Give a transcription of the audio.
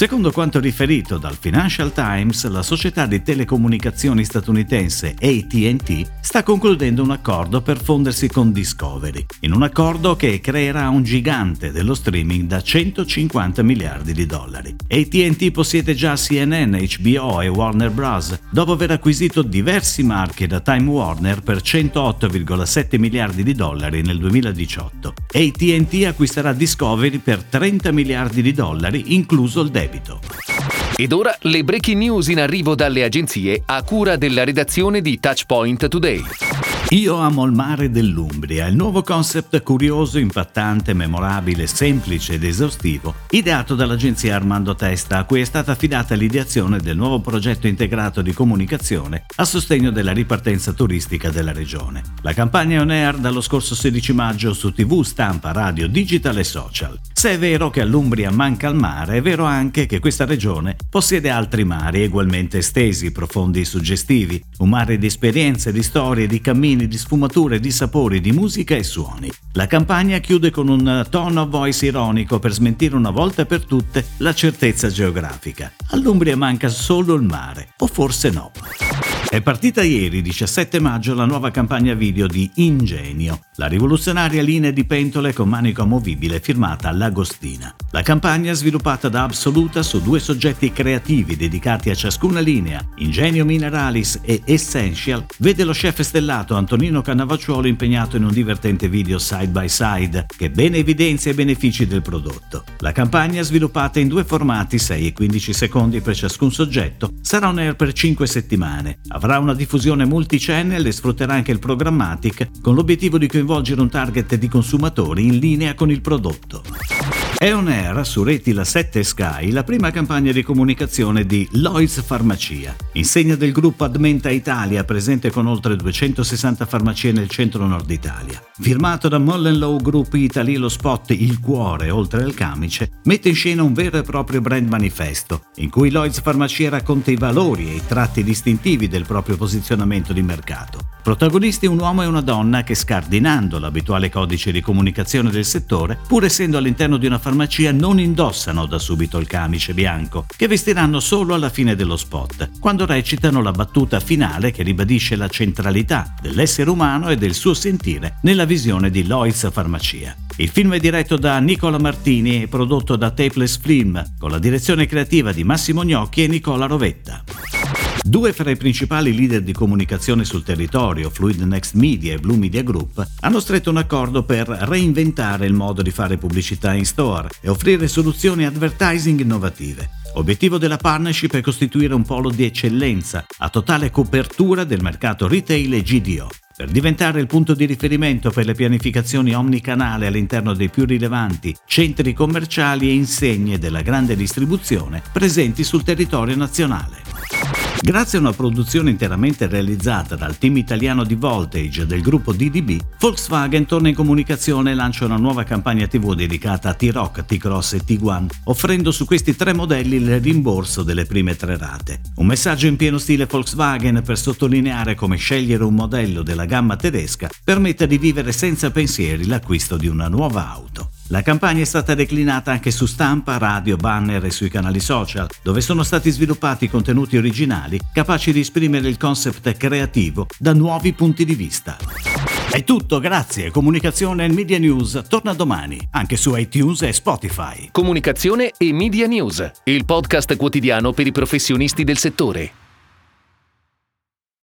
Secondo quanto riferito dal Financial Times, la società di telecomunicazioni statunitense ATT sta concludendo un accordo per fondersi con Discovery, in un accordo che creerà un gigante dello streaming da 150 miliardi di dollari. ATT possiede già CNN, HBO e Warner Bros., dopo aver acquisito diversi marchi da Time Warner per 108,7 miliardi di dollari nel 2018. ATT acquisterà Discovery per 30 miliardi di dollari, incluso il debito. Ed ora le breaking news in arrivo dalle agenzie a cura della redazione di Touchpoint Today. Io amo il mare dell'Umbria, il nuovo concept curioso, impattante, memorabile, semplice ed esaustivo, ideato dall'agenzia Armando Testa, a cui è stata affidata l'ideazione del nuovo progetto integrato di comunicazione a sostegno della ripartenza turistica della regione. La campagna è on air dallo scorso 16 maggio su TV, stampa, radio, digital e social. Se è vero che all'Umbria manca il mare, è vero anche che questa regione possiede altri mari ugualmente estesi, profondi e suggestivi, un mare di esperienze, di storie, di cammini di sfumature, di sapori, di musica e suoni. La campagna chiude con un tono voice ironico per smentire una volta per tutte la certezza geografica. All'Umbria manca solo il mare, o forse no. È partita ieri, 17 maggio, la nuova campagna video di Ingenio, la rivoluzionaria linea di pentole con manico amovibile firmata L'Agostina. La campagna, sviluppata da Absoluta su due soggetti creativi dedicati a ciascuna linea, Ingenio Mineralis e Essential, vede lo chef stellato Antonino Cannavacciuolo impegnato in un divertente video side by side che bene evidenzia i benefici del prodotto. La campagna, sviluppata in due formati, 6 e 15 secondi per ciascun soggetto, sarà on air per 5 settimane. Avrà una diffusione multi-channel e sfrutterà anche il programmatic con l'obiettivo di coinvolgere un target di consumatori in linea con il prodotto. È on air su reti La 7 Sky la prima campagna di comunicazione di Lloyds Farmacia, insegna del gruppo Admenta Italia presente con oltre 260 farmacie nel centro-nord Italia. Firmato da Mullen Law Group Italy, lo spot Il cuore, oltre al camice, mette in scena un vero e proprio brand manifesto, in cui Lloyds Farmacia racconta i valori e i tratti distintivi del proprio posizionamento di mercato. Protagonisti un uomo e una donna che scardinando l'abituale codice di comunicazione del settore, pur essendo all'interno di una farmacia, non indossano da subito il camice bianco, che vestiranno solo alla fine dello spot, quando recitano la battuta finale che ribadisce la centralità dell'essere umano e del suo sentire nella visione di Lloyds Farmacia. Il film è diretto da Nicola Martini e prodotto da Tapeless Film, con la direzione creativa di Massimo Gnocchi e Nicola Rovetta. Due fra i principali leader di comunicazione sul territorio, Fluid Next Media e Blue Media Group, hanno stretto un accordo per reinventare il modo di fare pubblicità in store e offrire soluzioni advertising innovative. Obiettivo della partnership è costituire un polo di eccellenza a totale copertura del mercato retail e GDO per diventare il punto di riferimento per le pianificazioni omnicanale all'interno dei più rilevanti centri commerciali e insegne della grande distribuzione presenti sul territorio nazionale. Grazie a una produzione interamente realizzata dal team italiano di Voltage del gruppo DDB, Volkswagen torna in comunicazione e lancia una nuova campagna TV dedicata a T-Rock, T-Cross e T1, offrendo su questi tre modelli il rimborso delle prime tre rate. Un messaggio in pieno stile Volkswagen per sottolineare come scegliere un modello della gamma tedesca permetta di vivere senza pensieri l'acquisto di una nuova auto. La campagna è stata declinata anche su stampa, radio, banner e sui canali social, dove sono stati sviluppati contenuti originali capaci di esprimere il concept creativo da nuovi punti di vista. È tutto, grazie. Comunicazione e Media News torna domani, anche su iTunes e Spotify. Comunicazione e Media News, il podcast quotidiano per i professionisti del settore.